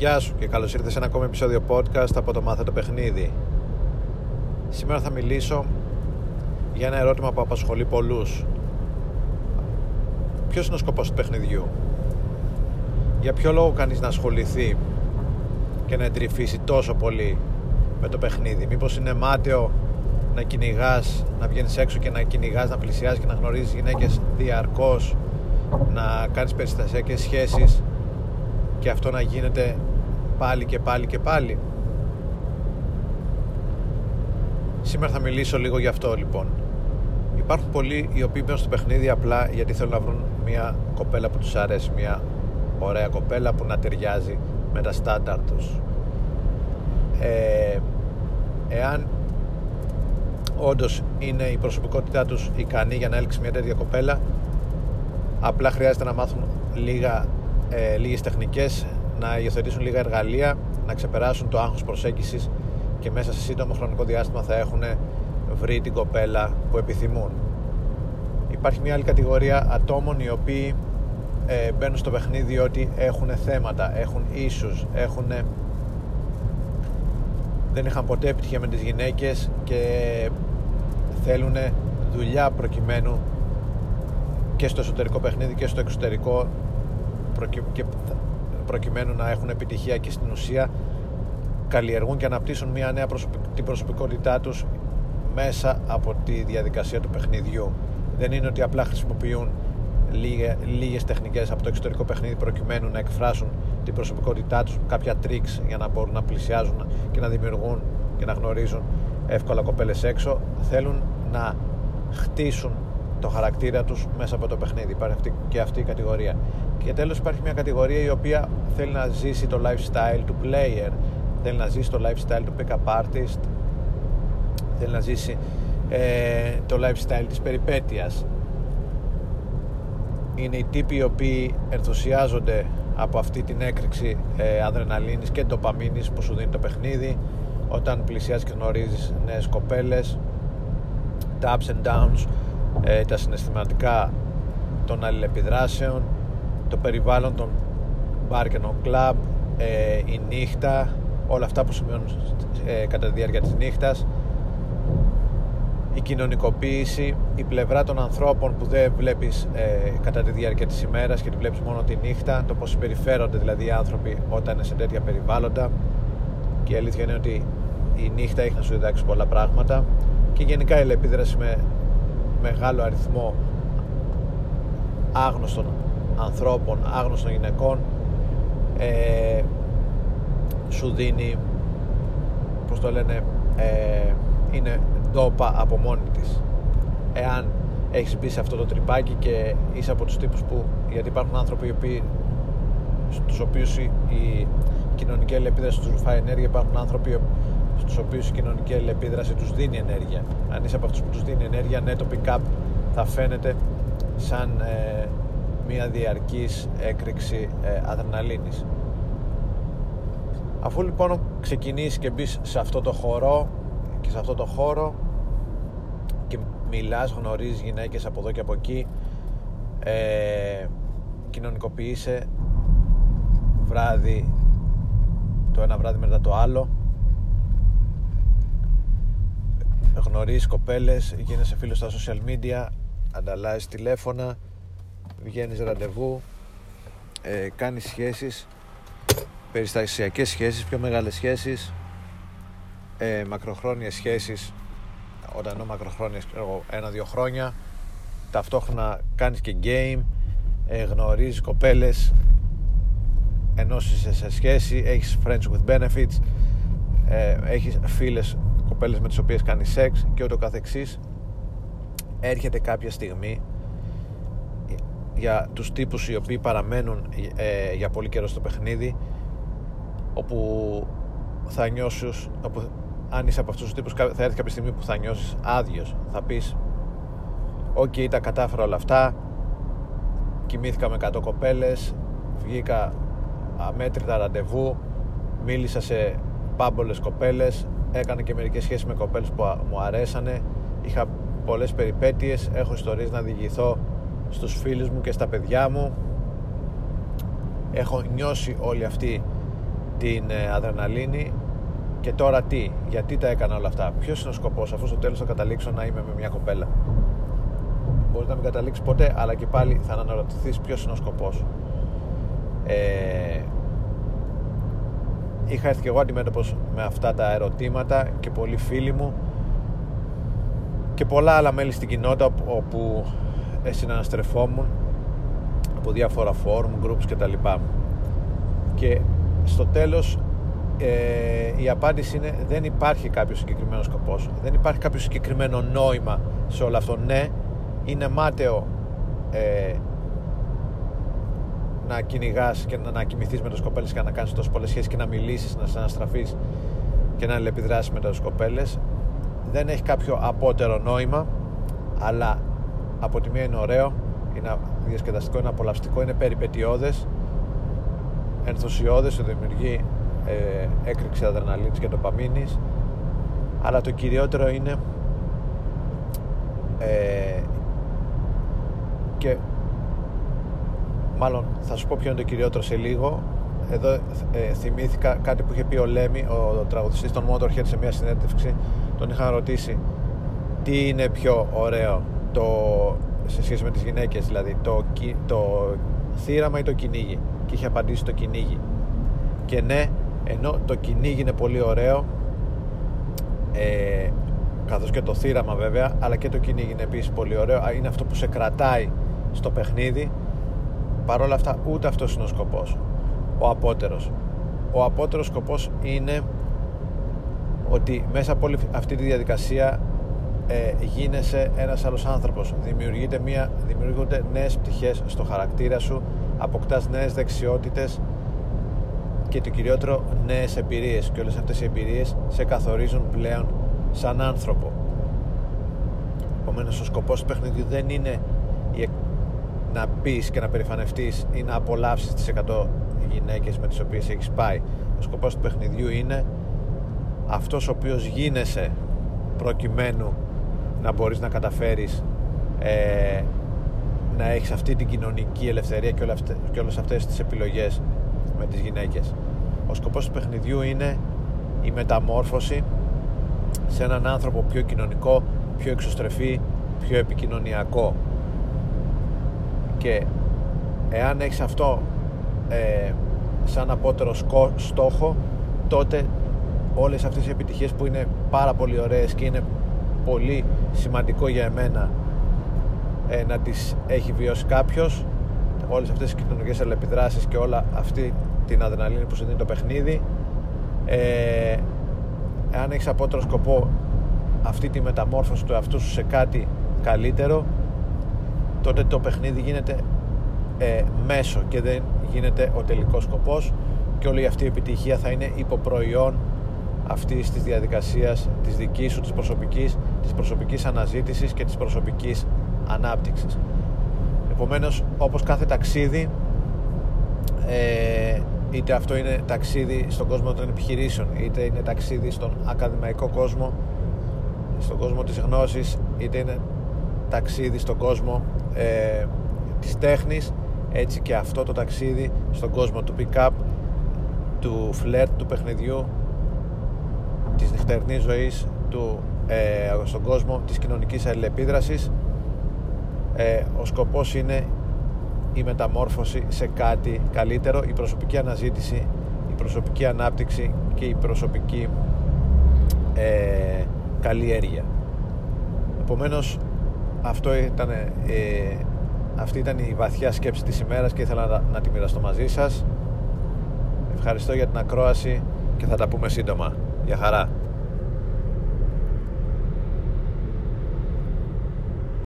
Γεια σου και καλώς ήρθες σε ένα ακόμη επεισόδιο podcast από το Μάθε το Παιχνίδι. Σήμερα θα μιλήσω για ένα ερώτημα που απασχολεί πολλούς. Ποιος είναι ο σκοπός του παιχνιδιού; Για ποιο λόγο κανείς να ασχοληθεί και να εντρυφήσει τόσο πολύ με το παιχνίδι; Μήπως είναι μάταιο να κυνηγάς, να βγαίνεις έξω και να κυνηγάς, να πλησιάζεις και να γνωρίζεις γυναίκες διαρκώς, να κάνεις περιστασιακές σχέσεις και αυτό να γίνεται πάλι και πάλι και πάλι. Σήμερα θα μιλήσω λίγο γι' αυτό λοιπόν. Υπάρχουν πολλοί οι οποίοι μπαίνουν στο παιχνίδι απλά γιατί θέλουν να βρουν μια κοπέλα που τους αρέσει, μια ωραία κοπέλα που να ταιριάζει με τα στάνταρ τους. Ε, εάν όντως είναι η προσωπικότητά τους ικανή για να έλξει μια τέτοια κοπέλα απλά χρειάζεται να μάθουν λίγα, ε, λίγες τεχνικές να υιοθετήσουν λίγα εργαλεία να ξεπεράσουν το άγχος προσέγγισης και μέσα σε σύντομο χρονικό διάστημα θα έχουν βρει την κοπέλα που επιθυμούν. Υπάρχει μια άλλη κατηγορία ατόμων οι οποίοι ε, μπαίνουν στο παιχνίδι ότι έχουν θέματα, έχουν ίσους, έχουν δεν είχαν ποτέ επιτυχία με τις γυναίκες και θέλουν δουλειά προκειμένου και στο εσωτερικό παιχνίδι και στο εξωτερικό και προκειμένου να έχουν επιτυχία και στην ουσία καλλιεργούν και αναπτύσσουν μια νέα την προσωπικότητά τους μέσα από τη διαδικασία του παιχνιδιού. Δεν είναι ότι απλά χρησιμοποιούν λίγε, λίγες τεχνικές από το εξωτερικό παιχνίδι προκειμένου να εκφράσουν την προσωπικότητά τους κάποια τρίξ για να μπορούν να πλησιάζουν και να δημιουργούν και να γνωρίζουν εύκολα κοπέλες έξω θέλουν να χτίσουν το χαρακτήρα τους μέσα από το παιχνίδι. Υπάρχει αυτή, και αυτή η κατηγορία και τέλος υπάρχει μια κατηγορία η οποία θέλει να ζήσει το lifestyle του player. Θέλει να ζήσει το lifestyle του pick-up artist. Θέλει να ζήσει ε, το lifestyle της περιπέτειας. Είναι οι τύποι οι οποίοι ενθουσιάζονται από αυτή την έκρηξη ε, αδρεναλίνης και ντοπαμίνης που σου δίνει το παιχνίδι. Όταν πλησιάζεις και γνωρίζεις νέες κοπέλες τα ups and downs ε, τα συναισθηματικά των αλληλεπιδράσεων το περιβάλλον των bar και των club ε, η νύχτα όλα αυτά που σημαίνουν ε, κατά τη διάρκεια της νύχτας η κοινωνικοποίηση, η πλευρά των ανθρώπων που δεν βλέπεις ε, κατά τη διάρκεια της ημέρας και τη βλέπεις μόνο τη νύχτα, το πώς συμπεριφέρονται δηλαδή οι άνθρωποι όταν είναι σε τέτοια περιβάλλοντα. Και η αλήθεια είναι ότι η νύχτα έχει να σου διδάξει πολλά πράγματα και γενικά η επίδραση με μεγάλο αριθμό άγνωστων ανθρώπων, άγνωστων γυναικών ε, σου δίνει πώς το λένε ε, είναι ντόπα από μόνη της. Εάν έχεις μπει σε αυτό το τρυπάκι και είσαι από τους τύπους που. Γιατί υπάρχουν άνθρωποι οι οποίοι, στους οποίους η κοινωνική αλληλεπίδραση τους φάει ενέργεια, υπάρχουν άνθρωποι στους οποίους η κοινωνική αλληλεπίδραση τους δίνει ενέργεια. Αν είσαι από αυτούς που τους δίνει ενέργεια, ναι, το pick-up θα φαίνεται σαν ε, μια διαρκής έκρηξη ε, αδρεναλίνης. Αφού λοιπόν ξεκινήσει και μπεις σε αυτό το χώρο και σε αυτό το χώρο και μιλάς, γνωρίζεις γυναίκες από εδώ και από εκεί ε, κοινωνικοποιείσαι βράδυ το ένα βράδυ μετά το άλλο γνωρίζεις κοπέλες γίνεσαι φίλος στα social media ανταλλάζεις τηλέφωνα βγαίνεις ραντεβού ε, κάνεις σχέσεις περιστασιακές σχέσεις πιο μεγάλες σχέσεις ε, μακροχρόνιες σχέσεις όταν εννοώ μακροχρόνιες ένα-δύο χρόνια ταυτόχρονα κάνεις και game ε, γνωρίζεις κοπέλες ενώ είσαι σε σχέση έχεις friends with benefits ε, έχεις φίλες κοπέλες με τις οποίες κάνεις σεξ και ούτω καθεξής. Έρχεται κάποια στιγμή για τους τύπους οι οποίοι παραμένουν ε, για πολύ καιρό στο παιχνίδι όπου θα νιώσεις αν είσαι από αυτούς τους τύπους, θα έρθει κάποια στιγμή που θα νιώσεις άδειος. Θα πεις: Οκέι, οκέι, τα κατάφερα όλα αυτά. Κοιμήθηκα με 100 κοπέλες. Βγήκα αμέτρητα ραντεβού. Μίλησα σε πάμπολλες κοπέλες. Έκανα και μερικές σχέσεις με κοπέλες που μου αρέσανε. Είχα πολλές περιπέτειες. Έχω ιστορίες να διηγηθώ στους φίλους μου και στα παιδιά μου. Έχω νιώσει όλη αυτή την ε, αδρεναλίνη και τώρα τι, γιατί τα έκανα όλα αυτά, ποιος είναι ο σκοπός, αφού στο τέλος θα καταλήξω να είμαι με μια κοπέλα; Μπορεί να μην καταλήξει ποτέ, αλλά και πάλι θα αναρωτηθείς ποιος είναι ο σκοπός. Ε, είχα έρθει και εγώ αντιμέτωπος με αυτά τα ερωτήματα και πολλοί φίλοι μου και πολλά άλλα μέλη στην κοινότητα όπου συναναστρεφόμουν από διάφορα forum, groups κτλ. Και στο τέλος ε, η απάντηση είναι δεν υπάρχει κάποιος συγκεκριμένος σκοπός δεν υπάρχει κάποιο συγκεκριμένο νόημα σε όλο αυτό ναι είναι μάταιο ε, να κυνηγάς και να, να κοιμηθείς με τι κοπέλε και να κάνεις τόσο πολλές σχέσεις και να μιλήσεις, να σε αναστραφεί και να αλληλεπιδράσεις με τι κοπέλε. Δεν έχει κάποιο απότερο νόημα, αλλά από τη μία είναι ωραίο, είναι διασκεδαστικό, είναι απολαυστικό, είναι περιπετειώδες, ενθουσιώδες, δημιουργεί ε, έκρηξη αδρεναλίνης και ντοπαμίνης. Αλλά το κυριότερο είναι ε, και μάλλον θα σου πω ποιο είναι το κυριότερο σε λίγο. Εδώ ε, θυμήθηκα κάτι που είχε πει ο Λέμι ο, ο τραγουδιστής των Motorhead σε μια συνέντευξη. Τον είχαν ρωτήσει τι είναι πιο ωραίο το, σε σχέση με τις γυναίκες δηλαδή το, το θύραμα ή το κυνήγι. Και είχε απαντήσει το κυνήγι. Και ναι ενώ το κυνήγι είναι πολύ ωραίο ε, καθώς και το θύραμα βέβαια αλλά και το κυνήγι είναι επίσης πολύ ωραίο είναι αυτό που σε κρατάει στο παιχνίδι. Παρόλα αυτά ούτε αυτός είναι ο σκοπός. Ο απότερος. Ο απότερος σκοπός είναι ότι μέσα από όλη αυτή τη διαδικασία ε, γίνεσαι ένας άλλος άνθρωπος. Δημιουργείται μια, δημιουργούνται νέες πτυχές στο χαρακτήρα σου αποκτάς νέες δεξιότητες και το κυριότερο νέες εμπειρίες. Και όλες αυτές οι εμπειρίες σε καθορίζουν πλέον σαν άνθρωπο. Επομένως ο σκοπός του παιχνιδιού δεν είναι να πεις και να περηφανευτείς ή να απολαύσεις τις 100 γυναίκες με τις οποίες έχεις πάει. Ο σκοπός του παιχνιδιού είναι αυτός ο οποίος γίνεσαι προκειμένου να μπορείς να καταφέρεις ε, να έχεις αυτή την κοινωνική ελευθερία και, όλα αυτές, και όλες αυτές τις επιλογές με τις γυναίκες. Ο σκοπός του παιχνιδιού είναι η μεταμόρφωση σε έναν άνθρωπο πιο κοινωνικό πιο εξωστρεφή πιο επικοινωνιακό. Και εάν έχεις αυτό ε, σαν απότερο στόχο τότε όλες αυτές οι επιτυχίες που είναι πάρα πολύ ωραίες και είναι πολύ σημαντικό για εμένα ε, να τις έχει βιώσει κάποιος. Όλες αυτές τις κοινωνικές αλληλεπιδράσεις και όλα αυτή την αδρεναλίνη που σου δίνει το παιχνίδι. Ε, αν έχεις απότερο σκοπό αυτή τη μεταμόρφωση του εαυτού σου σε κάτι καλύτερο τότε το παιχνίδι γίνεται ε, μέσο και δεν γίνεται ο τελικός σκοπός και όλη αυτή η επιτυχία θα είναι υποπροϊόν αυτής της διαδικασίας της δικής σου, της προσωπικής, της προσωπικής αναζήτησης και της προσωπικής ανάπτυξης. Επομένως, όπως κάθε ταξίδι, ε, είτε αυτό είναι ταξίδι στον κόσμο των επιχειρήσεων, είτε είναι ταξίδι στον ακαδημαϊκό κόσμο, στον κόσμο της γνώσης, είτε είναι ταξίδι στον κόσμο ε, της τέχνης, έτσι και αυτό το ταξίδι στον κόσμο του pick-up, του φλερτ, του παιχνιδιού, της νυχτερινής ζωής του, ε, στον κόσμο της κοινωνικής αλληλεπίδρασης ε, ο σκοπός είναι η μεταμόρφωση σε κάτι καλύτερο η προσωπική αναζήτηση η προσωπική ανάπτυξη και η προσωπική ε, καλλιέργεια. Επομένως αυτό ήταν ε, αυτή ήταν η βαθιά σκέψη της ημέρας και ήθελα να, να τη μοιραστώ μαζί σας. Ευχαριστώ για την ακρόαση και θα τα πούμε σύντομα. Γεια χαρά